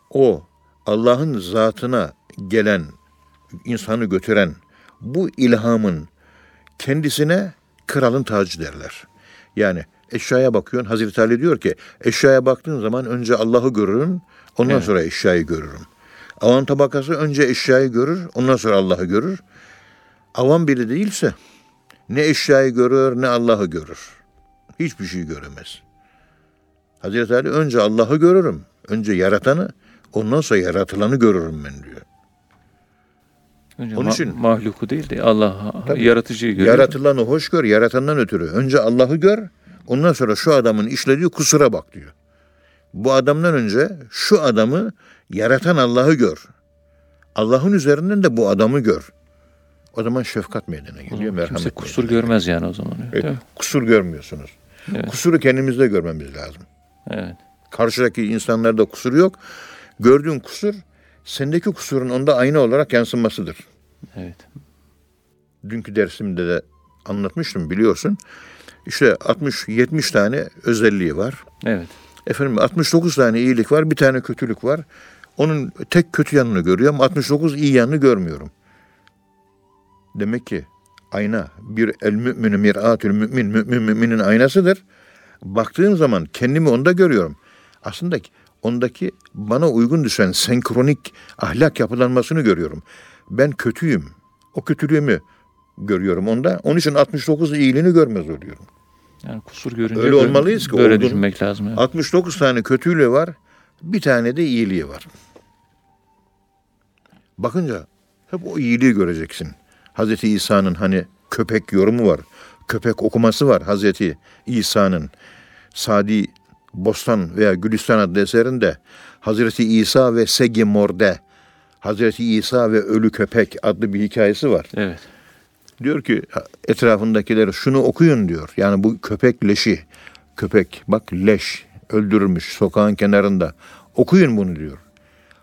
o Allah'ın zatına gelen, insanı götüren bu ilhamın kendisine kralın tacı derler. Yani eşyaya bakıyorsun. Hazreti Ali diyor ki eşyaya baktığın zaman önce Allah'ı görürüm, ondan Evet. sonra eşyayı görürüm. Avam tabakası önce eşyayı görür, ondan sonra Allah'ı görür. Avam biri değilse ne eşyayı görür ne Allah'ı görür. Hiçbir şey göremez. Hazreti Ali önce Allah'ı görürüm. Önce yaratanı, ondan sonra yaratılanı görürüm ben diyor. Önce Onun ma- için- mahluku değil de Allah Tabii. yaratıcıyı görüyor. Yaratılanı hoş gör, yaratandan ötürü. Önce Allah'ı gör, ondan sonra şu adamın işlediği kusura bak diyor. Bu adamdan önce şu adamı yaratan Allah'ı gör. Allah'ın üzerinden de bu adamı gör. O zaman şefkat meydana geliyor, merhamet Kimse kusur meydana görmez yani o zaman. Evet, kusur görmüyorsunuz. Evet. Kusuru kendimizde görmemiz lazım. Evet. Karşıdaki insanlarda kusur yok. Gördüğün kusur, sendeki kusurun onda aynı olarak yansımasıdır. Evet. dünkü dersimde de anlatmıştım biliyorsun. İşte 60-70 tane özelliği var. Evet. Efendim 69 tane iyilik var, bir tane kötülük var. Onun tek kötü yanını görüyorum, 69 iyi yanını görmüyorum. Demek ki ayna bir el müminü mir'atül mümin, mümin müminin aynasıdır. Baktığım zaman kendimi onda görüyorum. Aslında ondaki bana uygun düşen senkronik ahlak yapılanmasını görüyorum. Ben kötüyüm. O kötülüğümü görüyorum onda. Onun için 69 iyiliğini görmez oluyorum. Yani kusur görünce Öyle böyle- olmalıyız ki Böyle düşünmek lazım. Evet. 69 tane kötülüğü var. Bir tane de iyiliği var. Bakınca hep o iyiliği göreceksin. Hazreti İsa'nın hani köpek yorumu var. Köpek okuması var Hazreti İsa'nın. Sadi Bostan veya Gülistan adlı eserinde Hazreti İsa ve Segi Morde, Hazreti İsa ve Ölü Köpek adlı bir hikayesi var. Evet. Diyor ki etrafındakilere şunu okuyun diyor. Yani bu köpek leşi. Köpek bak leş öldürülmüş sokağın kenarında. Okuyun bunu diyor.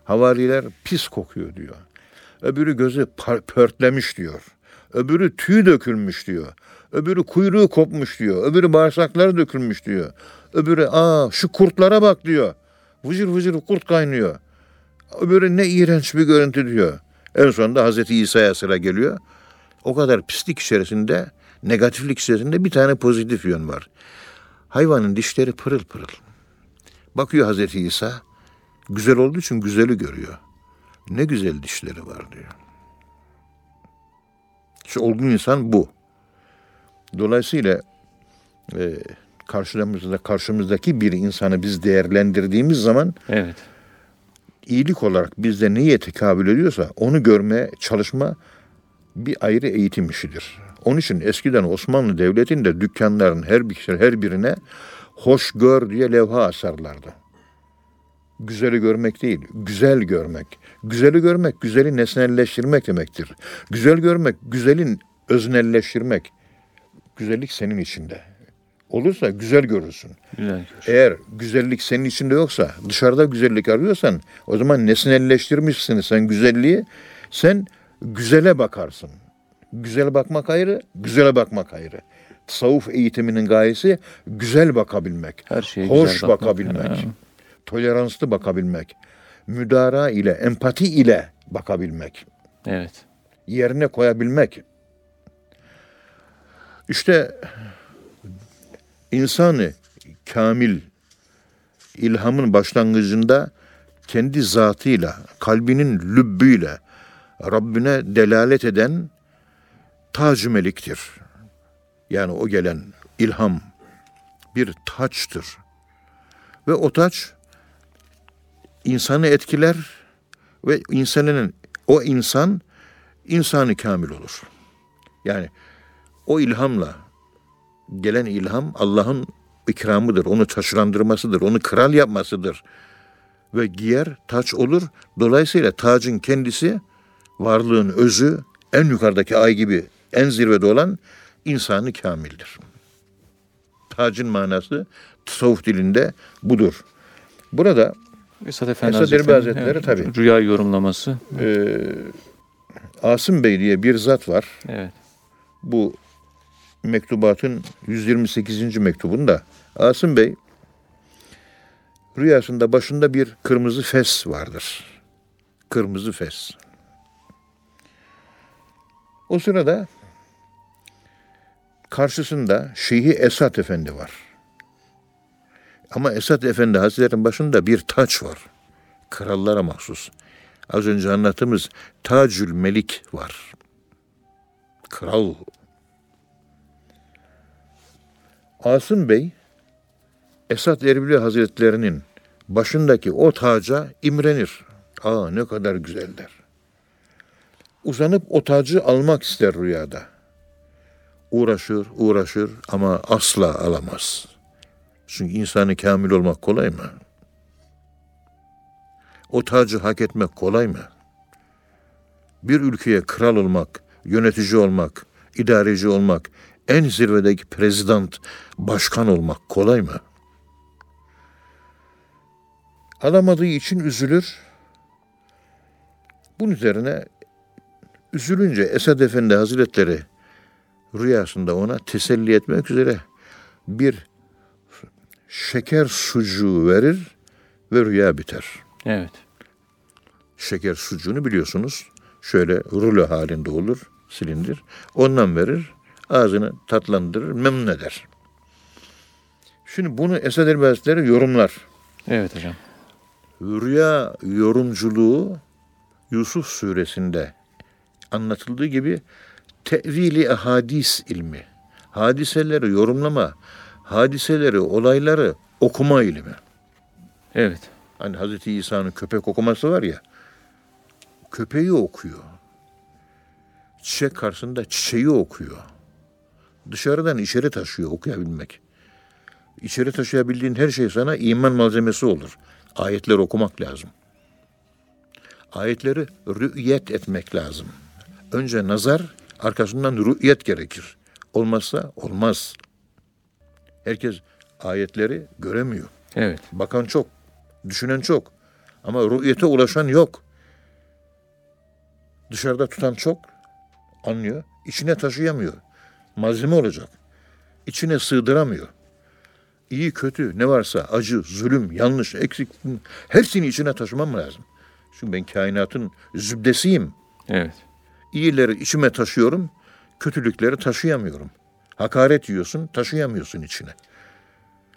Havariler pis kokuyor diyor. Öbürü gözü pörtlemiş diyor. Öbürü tüy dökülmüş diyor. Öbürü kuyruğu kopmuş diyor. Öbürü bağırsakları dökülmüş diyor. Öbürü aa şu kurtlara bak diyor. Vıcır vıcır kurt kaynıyor. Öbürü ne iğrenç bir görüntü diyor. En sonunda Hazreti İsa'ya sıra geliyor. O kadar pislik içerisinde, negatiflik içerisinde bir tane pozitif yön var. Hayvanın dişleri pırıl pırıl. Bakıyor Hazreti İsa, güzel olduğu için güzeli görüyor. Ne güzel dişleri var diyor. İşte olgun insan bu. Dolayısıyla e, karşımızda karşımızdaki bir insanı biz değerlendirdiğimiz zaman Evet. iyilik olarak bizde neye tekabül ediyorsa onu görmeye çalışma bir ayrı eğitim işidir. Onun için eskiden Osmanlı Devleti'nde dükkanların her bir her birine hoş gör diye levha asarlardı. Güzeli görmek değil, güzel görmek. Güzeli görmek, güzeli nesnelleştirmek demektir. Güzel görmek, güzelin öznelleştirmek. Güzellik senin içinde. Olursa güzel görürsün. Güzel. Eğer güzellik senin içinde yoksa, dışarıda güzellik arıyorsan, o zaman nesnelleştirmişsin sen güzelliği. Sen güzele bakarsın. Güzel bakmak ayrı, güzele bakmak ayrı. Tasavvuf eğitiminin gayesi güzel bakabilmek. Her şeye hoş güzel bakabilmek. Ha. Toleranslı bakabilmek. Müdara ile, empati ile bakabilmek. Evet. Yerine koyabilmek. İşte insanı kamil ilhamın başlangıcında kendi zatıyla, kalbinin lübbüyle Rabbine delalet eden tac meliktir. Yani o gelen ilham bir taçtır. Ve o taç insanı etkiler ve insanın o insan insanı kamil olur. Yani o ilhamla gelen ilham Allah'ın ikramıdır. Onu taşlandırmasıdır. Onu kral yapmasıdır. Ve giyer taç olur. Dolayısıyla tacın kendisi varlığın özü en yukarıdaki ay gibi en zirvede olan insanı kamildir. Tacın manası tasavvuf dilinde budur. Burada Esad Efendi Esad Hazretleri, Hazretleri tabii. Rüya yorumlaması. e, Asım Bey diye bir zat var. Evet. bu mektubatın 128. mektubunda Asım Bey rüyasında başında bir kırmızı fes vardır. Kırmızı fes. O sırada karşısında Şeyhi Esat Efendi var. Ama Esat Efendi Hazretleri'nin başında bir taç var. Krallara mahsus. Az önce anlattığımız Tacül Melik var. Kral Asım Bey, Esat Erbili Hazretlerinin başındaki o taca imrenir. Aa ne kadar güzel der. Uzanıp o tacı almak ister rüyada. Uğraşır, uğraşır ama asla alamaz. Çünkü insanı kamil olmak kolay mı? O tacı hak etmek kolay mı? Bir ülkeye kral olmak, yönetici olmak, idareci olmak, en zirvedeki prezident, başkan olmak kolay mı? Alamadığı için üzülür. Bunun üzerine üzülünce Esad Efendi Hazretleri rüyasında ona teselli etmek üzere bir şeker sucuğu verir ve rüya biter. Evet. Şeker sucuğunu biliyorsunuz. Şöyle rulo halinde olur, silindir. Ondan verir, ağzını tatlandırır, memnun eder. Şimdi bunu Esad Erbil Hazretleri yorumlar. Evet hocam. Rüya yorumculuğu Yusuf suresinde anlatıldığı gibi tevili hadis ilmi. Hadiseleri yorumlama, hadiseleri, olayları okuma ilmi. Evet. Hani Hazreti İsa'nın köpek okuması var ya. Köpeği okuyor. Çiçek karşısında çiçeği okuyor. Dışarıdan içeri taşıyor okuyabilmek. İçeri taşıyabildiğin her şey sana iman malzemesi olur. Ayetleri okumak lazım. Ayetleri rü'yet etmek lazım. Önce nazar, arkasından rü'yet gerekir. Olmazsa olmaz. Herkes ayetleri göremiyor. Evet. Bakan çok, düşünen çok. Ama rü'yete ulaşan yok. Dışarıda tutan çok, anlıyor. içine taşıyamıyor. Malzeme olacak. İçine sığdıramıyor. İyi kötü ne varsa acı, zulüm, yanlış, eksik hepsini içine taşımam lazım. Çünkü ben kainatın zübdesiyim. Evet. İyileri içime taşıyorum, kötülükleri taşıyamıyorum. Hakaret yiyorsun, taşıyamıyorsun içine.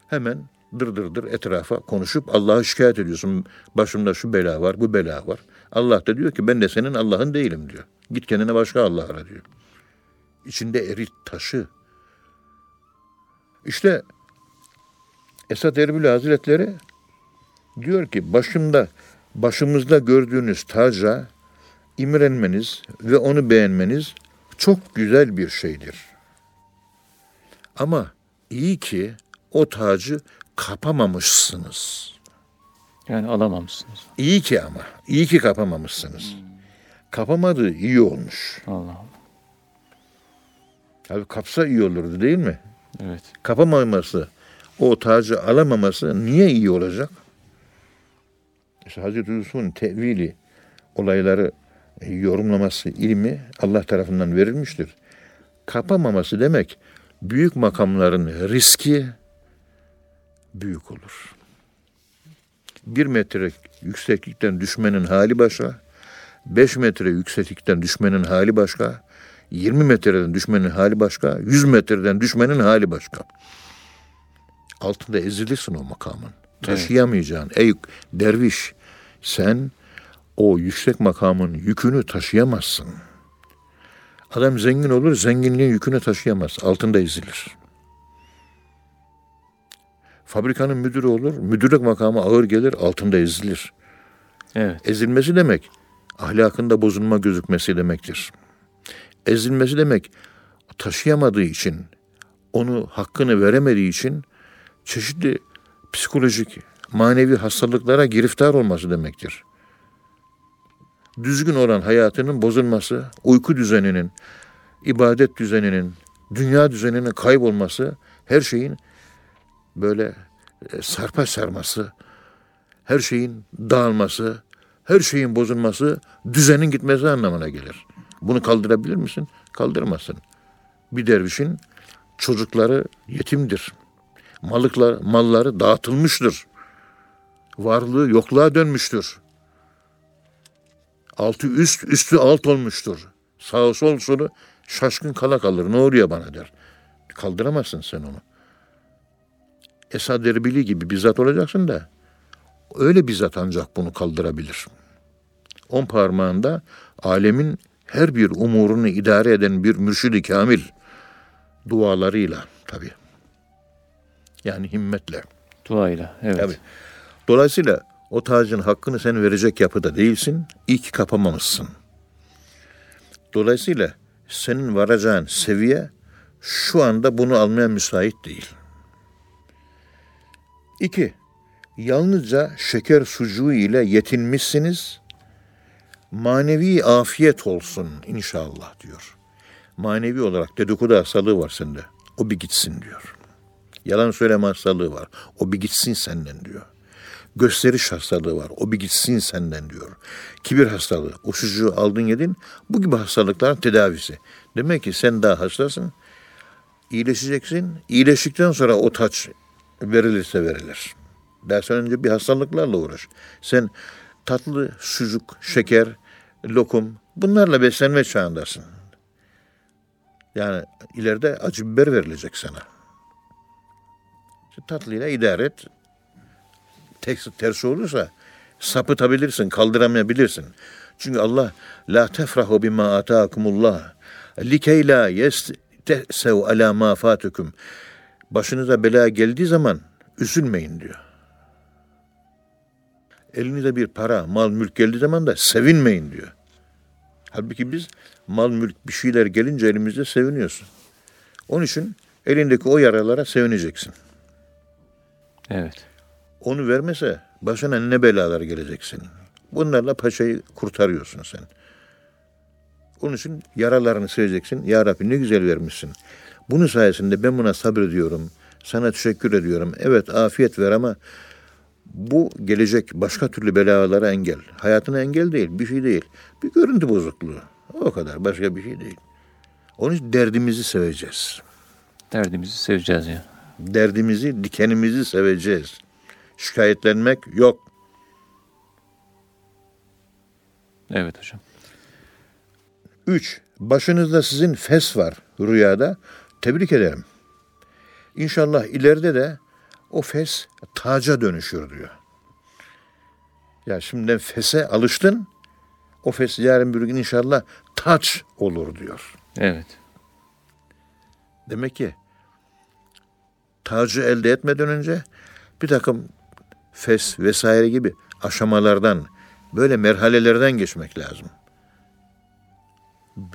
Hemen dır dır etrafa konuşup Allah'a şikayet ediyorsun. Başımda şu bela var, bu bela var. Allah da diyor ki ben de senin Allah'ın değilim diyor. Git kendine başka Allah ara diyor. İçinde erit taşı. İşte Esad Erbil Hazretleri diyor ki başımda başımızda gördüğünüz taca imrenmeniz ve onu beğenmeniz çok güzel bir şeydir. Ama iyi ki o tacı kapamamışsınız. Yani alamamışsınız. İyi ki ama, iyi ki kapamamışsınız. Kapamadığı iyi olmuş. Allah Allah. Tabii kapsa iyi olurdu değil mi? Evet. Kapamaması, o tacı alamaması niye iyi olacak? İşte Hazreti Yusuf'un tevili olayları e, yorumlaması ilmi Allah tarafından verilmiştir. Kapamaması demek büyük makamların riski büyük olur. Bir metre yükseklikten düşmenin hali başka, beş metre yükseklikten düşmenin hali başka, 20 metreden düşmenin hali başka, 100 metreden düşmenin hali başka. Altında ezilirsin o makamın. Taşıyamayacağın. Ey derviş sen o yüksek makamın yükünü taşıyamazsın. Adam zengin olur, zenginliğin yükünü taşıyamaz. Altında ezilir. Fabrikanın müdürü olur, müdürlük makamı ağır gelir, altında ezilir. Evet. Ezilmesi demek, ahlakında bozulma gözükmesi demektir. Ezilmesi demek, taşıyamadığı için, onu hakkını veremediği için çeşitli psikolojik, manevi hastalıklara giriftar olması demektir. Düzgün olan hayatının bozulması, uyku düzeninin, ibadet düzeninin, dünya düzeninin kaybolması, her şeyin böyle e, sarpa sarması, her şeyin dağılması, her şeyin bozulması, düzenin gitmesi anlamına gelir. Bunu kaldırabilir misin? Kaldırmasın. Bir dervişin çocukları yetimdir. Malıklar, malları dağıtılmıştır. Varlığı yokluğa dönmüştür. Altı üst, üstü alt olmuştur. Sağ sol solu şaşkın kala kalır. Ne oluyor bana der. Kaldıramazsın sen onu. Esad Erbili gibi bizzat olacaksın da öyle bizzat ancak bunu kaldırabilir. On parmağında alemin her bir umurunu idare eden bir mürşidi kamil dualarıyla tabi. Yani himmetle. Duayla. Evet. Tabii. Dolayısıyla o tacın hakkını sen verecek yapıda değilsin. İlk kapamamışsın. Dolayısıyla senin varacağın seviye şu anda bunu almaya müsait değil. İki, yalnızca şeker sucuğu ile yetinmişsiniz. Manevi afiyet olsun inşallah diyor. Manevi olarak dedikodu hastalığı var sende. O bir gitsin diyor. Yalan söyleme hastalığı var. O bir gitsin senden diyor. Gösteriş hastalığı var. O bir gitsin senden diyor. Kibir hastalığı. O sucuğu aldın yedin. Bu gibi hastalıkların tedavisi. Demek ki sen daha hastasın. İyileşeceksin. İyileştikten sonra o taç verilirse verilir. Dersen önce bir hastalıklarla uğraş. Sen tatlı sucuk, şeker, lokum bunlarla beslenme çağındasın. Yani ileride acı biber verilecek sana. Tatlıyla idare et. Tek, tersi olursa sapıtabilirsin, kaldıramayabilirsin. Çünkü Allah la tefrahu bima ataakumullah likey la yestesev ala ma fatukum. Başınıza bela geldiği zaman üzülmeyin diyor. Elinize bir para, mal, mülk geldiği zaman da sevinmeyin diyor. Halbuki biz mal, mülk bir şeyler gelince elimizde seviniyorsun. Onun için elindeki o yaralara sevineceksin. Evet. Onu vermese başına ne belalar gelecek senin. Bunlarla paçayı kurtarıyorsun sen. Onun için yaralarını seveceksin. Ya Rabbi ne güzel vermişsin. Bunun sayesinde ben buna sabrediyorum. Sana teşekkür ediyorum. Evet afiyet ver ama bu gelecek başka türlü belalara engel. Hayatına engel değil, bir şey değil. Bir görüntü bozukluğu. O kadar, başka bir şey değil. Onun için derdimizi seveceğiz. Derdimizi seveceğiz ya. Derdimizi, dikenimizi seveceğiz. Şikayetlenmek yok. Evet hocam. Üç, başınızda sizin fes var rüyada. Tebrik ederim. İnşallah ileride de o fes taca dönüşür diyor. Ya şimdiden fese alıştın. O fes yarın bir gün inşallah taç olur diyor. Evet. Demek ki tacı elde etmeden önce bir takım fes vesaire gibi aşamalardan, böyle merhalelerden geçmek lazım.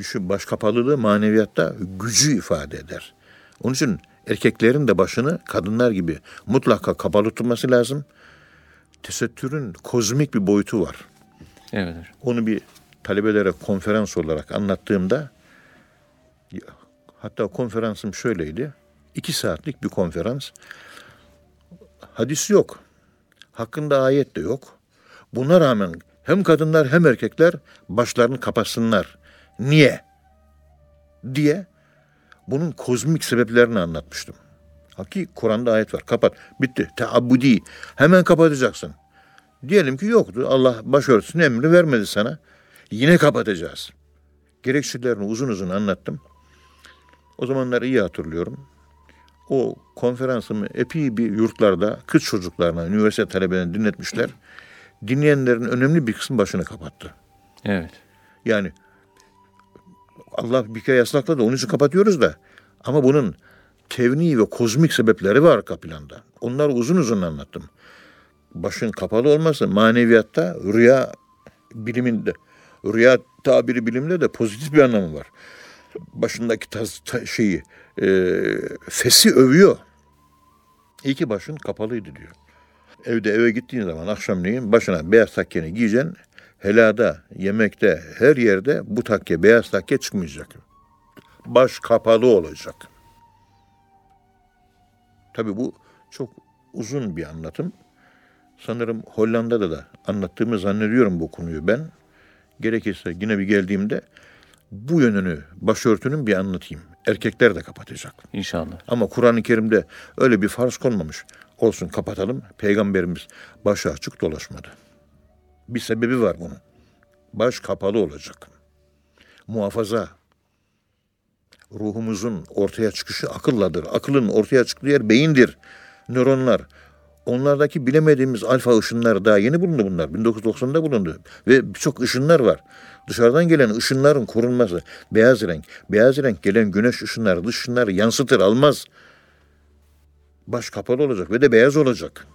Şu baş kapalılığı maneviyatta gücü ifade eder. Onun için erkeklerin de başını kadınlar gibi mutlaka kapalı tutması lazım. Tesettürün kozmik bir boyutu var. Evet. Onu bir talebelere konferans olarak anlattığımda Hatta konferansım şöyleydi. İki saatlik bir konferans. Hadis yok. Hakkında ayet de yok. Buna rağmen hem kadınlar hem erkekler başlarını kapatsınlar. Niye? Diye bunun kozmik sebeplerini anlatmıştım. Hakiki Kur'an'da ayet var. Kapat. Bitti. Teabbudi. Hemen kapatacaksın. Diyelim ki yoktu. Allah başörtüsünü emri vermedi sana. Yine kapatacağız. Gerekçelerini uzun uzun anlattım. O zamanlar iyi hatırlıyorum. O konferansımı epey bir yurtlarda kız çocuklarına, üniversite talebelerine dinletmişler. Dinleyenlerin önemli bir kısmı başını kapattı. Evet. Yani Allah bir kere yasakladı onun için kapatıyoruz da. Ama bunun tevni ve kozmik sebepleri var arka planda. Onları uzun uzun anlattım. Başın kapalı olması maneviyatta rüya biliminde, rüya tabiri bilimde de pozitif bir anlamı var. Başındaki taz, ta, şeyi, e, fesi övüyor. İyi ki başın kapalıydı diyor. Evde eve gittiğin zaman akşamleyin başına beyaz takkeni giyeceksin. Helada, yemekte, her yerde bu takke, beyaz takke çıkmayacak. Baş kapalı olacak. Tabii bu çok uzun bir anlatım. Sanırım Hollanda'da da anlattığımı zannediyorum bu konuyu ben. Gerekirse yine bir geldiğimde bu yönünü başörtünün bir anlatayım. Erkekler de kapatacak. İnşallah. Ama Kur'an-ı Kerim'de öyle bir farz konmamış. Olsun kapatalım. Peygamberimiz başı açık dolaşmadı. Bir sebebi var bunun. Baş kapalı olacak. Muhafaza. Ruhumuzun ortaya çıkışı akılladır. Akılın ortaya çıktığı yer beyindir. Nöronlar. Onlardaki bilemediğimiz alfa ışınlar daha yeni bulundu bunlar. 1990'da bulundu. Ve birçok ışınlar var. Dışarıdan gelen ışınların korunması. Beyaz renk. Beyaz renk gelen güneş ışınları dış ışınları yansıtır almaz. Baş kapalı olacak ve de beyaz olacak.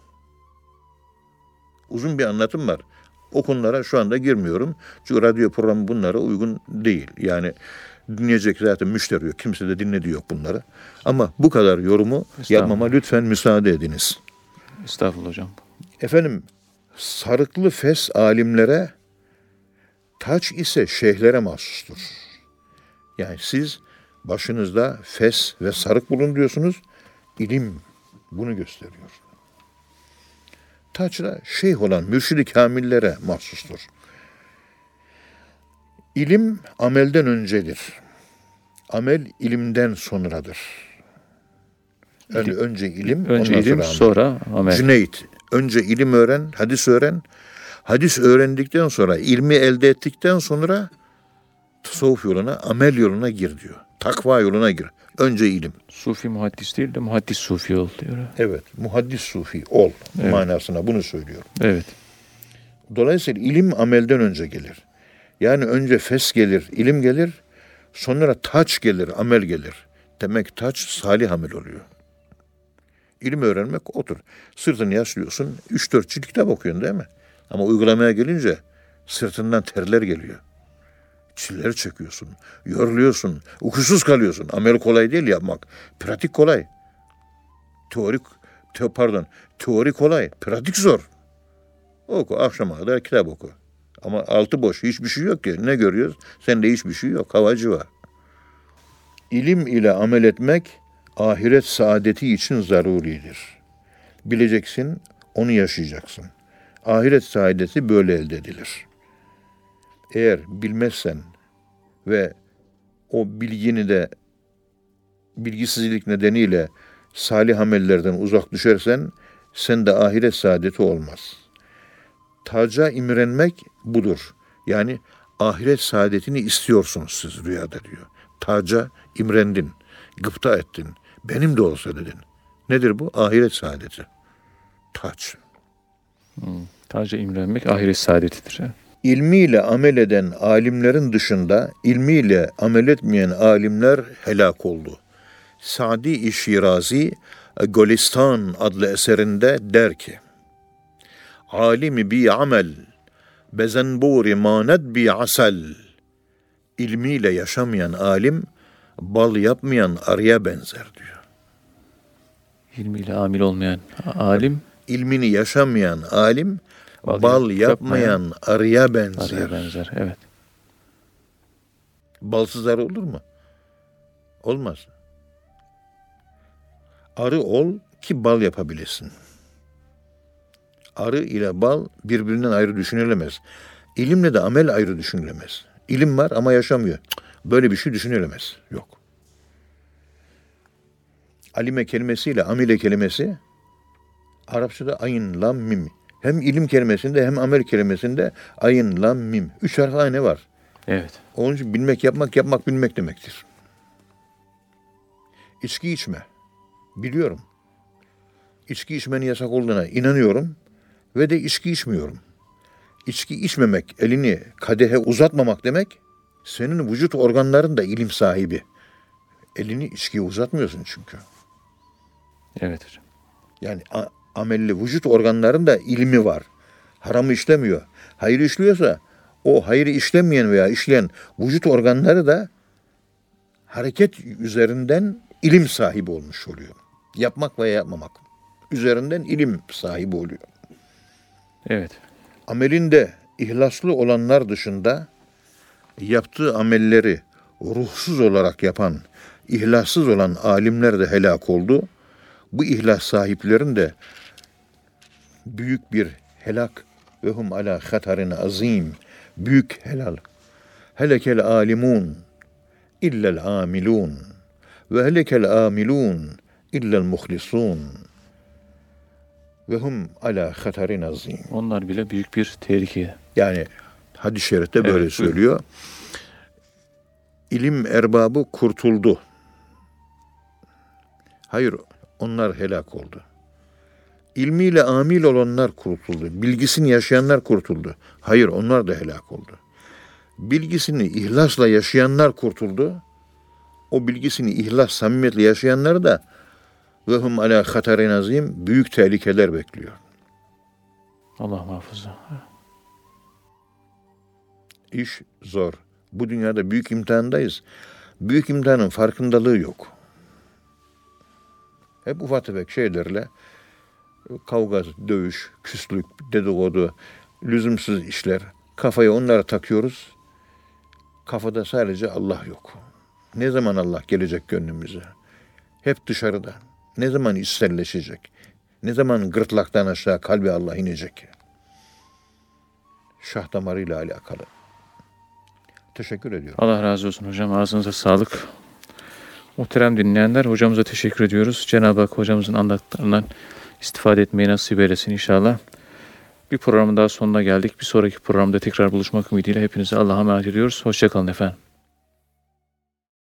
Uzun bir anlatım var. O konulara şu anda girmiyorum. Çünkü radyo programı bunlara uygun değil. Yani dinleyecek zaten müşteri yok. Kimse de dinledi yok bunları. Ama bu kadar yorumu yapmama lütfen müsaade ediniz. Estağfurullah hocam. Efendim sarıklı fes alimlere taç ise şeyhlere mahsustur. Yani siz başınızda fes ve sarık bulun diyorsunuz. İlim bunu gösteriyor. Taç da şeyh olan mürşidi kamillere mahsustur. İlim amelden öncedir. Amel ilimden sonradır. Yani önce ilim, Önce ondan ilim, sonra amel. sonra amel. Cüneyt, önce ilim öğren, hadis öğren. Hadis öğrendikten sonra, ilmi elde ettikten sonra tasavvuf yoluna, amel yoluna gir diyor. Takva yoluna gir. Önce ilim. Sufi muhaddis değil de muhaddis sufi ol diyor. Evet, muhaddis sufi ol Evet. manasına bunu söylüyorum. Evet. Dolayısıyla ilim amelden önce gelir. Yani önce fes gelir, ilim gelir, sonra taç gelir, amel gelir. Demek taç salih amel oluyor. İlim öğrenmek otur. Sırtını yaslıyorsun, 3-4 cilt kitap okuyorsun değil mi? Ama uygulamaya gelince sırtından terler geliyor. Çiller çekiyorsun, yoruluyorsun, uykusuz kalıyorsun. Amel kolay değil yapmak. Pratik kolay. Teorik, te, pardon, teori kolay, pratik zor. Oku, akşama kadar kitap oku. Ama altı boş, hiçbir şey yok ki. Ne görüyoruz? Sende hiçbir şey yok, havacı var. İlim ile amel etmek, ahiret saadeti için zaruridir. Bileceksin, onu yaşayacaksın. Ahiret saadeti böyle elde edilir. Eğer bilmezsen ve o bilgini de bilgisizlik nedeniyle salih amellerden uzak düşersen, sen de ahiret saadeti olmaz.'' taca imrenmek budur. Yani ahiret saadetini istiyorsunuz siz rüyada diyor. Taca imrendin, gıpta ettin. Benim de olsa dedin. Nedir bu? Ahiret saadeti. Taç. Taca imrenmek ahiret saadetidir. İlmiyle amel eden alimlerin dışında ilmiyle amel etmeyen alimler helak oldu. Sadi Şirazi Golistan adlı eserinde der ki Alimi bi amel bezenburi manet bi asel ilmiyle yaşamayan alim bal yapmayan arıya benzer diyor. İlmiyle amil olmayan alim İlmini yaşamayan alim Bal bal, yap- yapmayan arıya benzer. arıya benzer. Evet. Balsız arı olur mu? Olmaz. Arı ol ki bal yapabilesin. Arı ile bal birbirinden ayrı düşünülemez. İlimle de amel ayrı düşünülemez. İlim var ama yaşamıyor. Böyle bir şey düşünülemez. Yok. Alime kelimesiyle amile kelimesi Arapçada ayın, lam, mim. Hem ilim kelimesinde hem amel kelimesinde ayın, lam, mim. Üç harf aynı var. Evet. Onun için bilmek, yapmak, yapmak, bilmek demektir. İçki içme. Biliyorum. İçki içmenin yasak olduğuna inanıyorum ve de içki içmiyorum. İçki içmemek, elini kadehe uzatmamak demek, senin vücut organların da ilim sahibi. Elini içkiye uzatmıyorsun çünkü. Evet hocam. Yani amelli vücut organların da ilmi var. Haramı işlemiyor. Hayır işliyorsa o hayrı işlemeyen veya işleyen vücut organları da hareket üzerinden ilim sahibi olmuş oluyor. Yapmak veya yapmamak üzerinden ilim sahibi oluyor. Evet. Amelinde ihlaslı olanlar dışında yaptığı amelleri ruhsuz olarak yapan, ihlassız olan alimler de helak oldu. Bu ihlas sahiplerin de büyük bir helak ve hum ala hatarin azim. Büyük helal. Helekel alimun illel amilun ve helekel amilun illel muhlisun ve hum ala hatarin azim. Onlar bile büyük bir tehlike. Yani hadis-i şerifte böyle buyurun. söylüyor. İlim erbabı kurtuldu. Hayır, onlar helak oldu. İlmiyle amil olanlar kurtuldu. Bilgisini yaşayanlar kurtuldu. Hayır, onlar da helak oldu. Bilgisini ihlasla yaşayanlar kurtuldu. O bilgisini ihlas, samimiyetle yaşayanlar da ve hum ala hatarin azim büyük tehlikeler bekliyor. Allah muhafaza. İş zor. Bu dünyada büyük imtihandayız. Büyük imtihanın farkındalığı yok. Hep ufak tefek şeylerle kavga, dövüş, küslük, dedikodu, lüzumsuz işler. Kafayı onlara takıyoruz. Kafada sadece Allah yok. Ne zaman Allah gelecek gönlümüze? Hep dışarıda. Ne zaman içselleşecek? Ne zaman gırtlaktan aşağı kalbi Allah inecek? Şah damarıyla alakalı. Teşekkür ediyorum. Allah razı olsun hocam. Ağzınıza sağlık. Muhterem dinleyenler hocamıza teşekkür ediyoruz. Cenab-ı Hak hocamızın anlattıklarından istifade etmeyi nasip eylesin inşallah. Bir programın daha sonuna geldik. Bir sonraki programda tekrar buluşmak ümidiyle hepinize Allah'a emanet ediyoruz. Hoşçakalın efendim.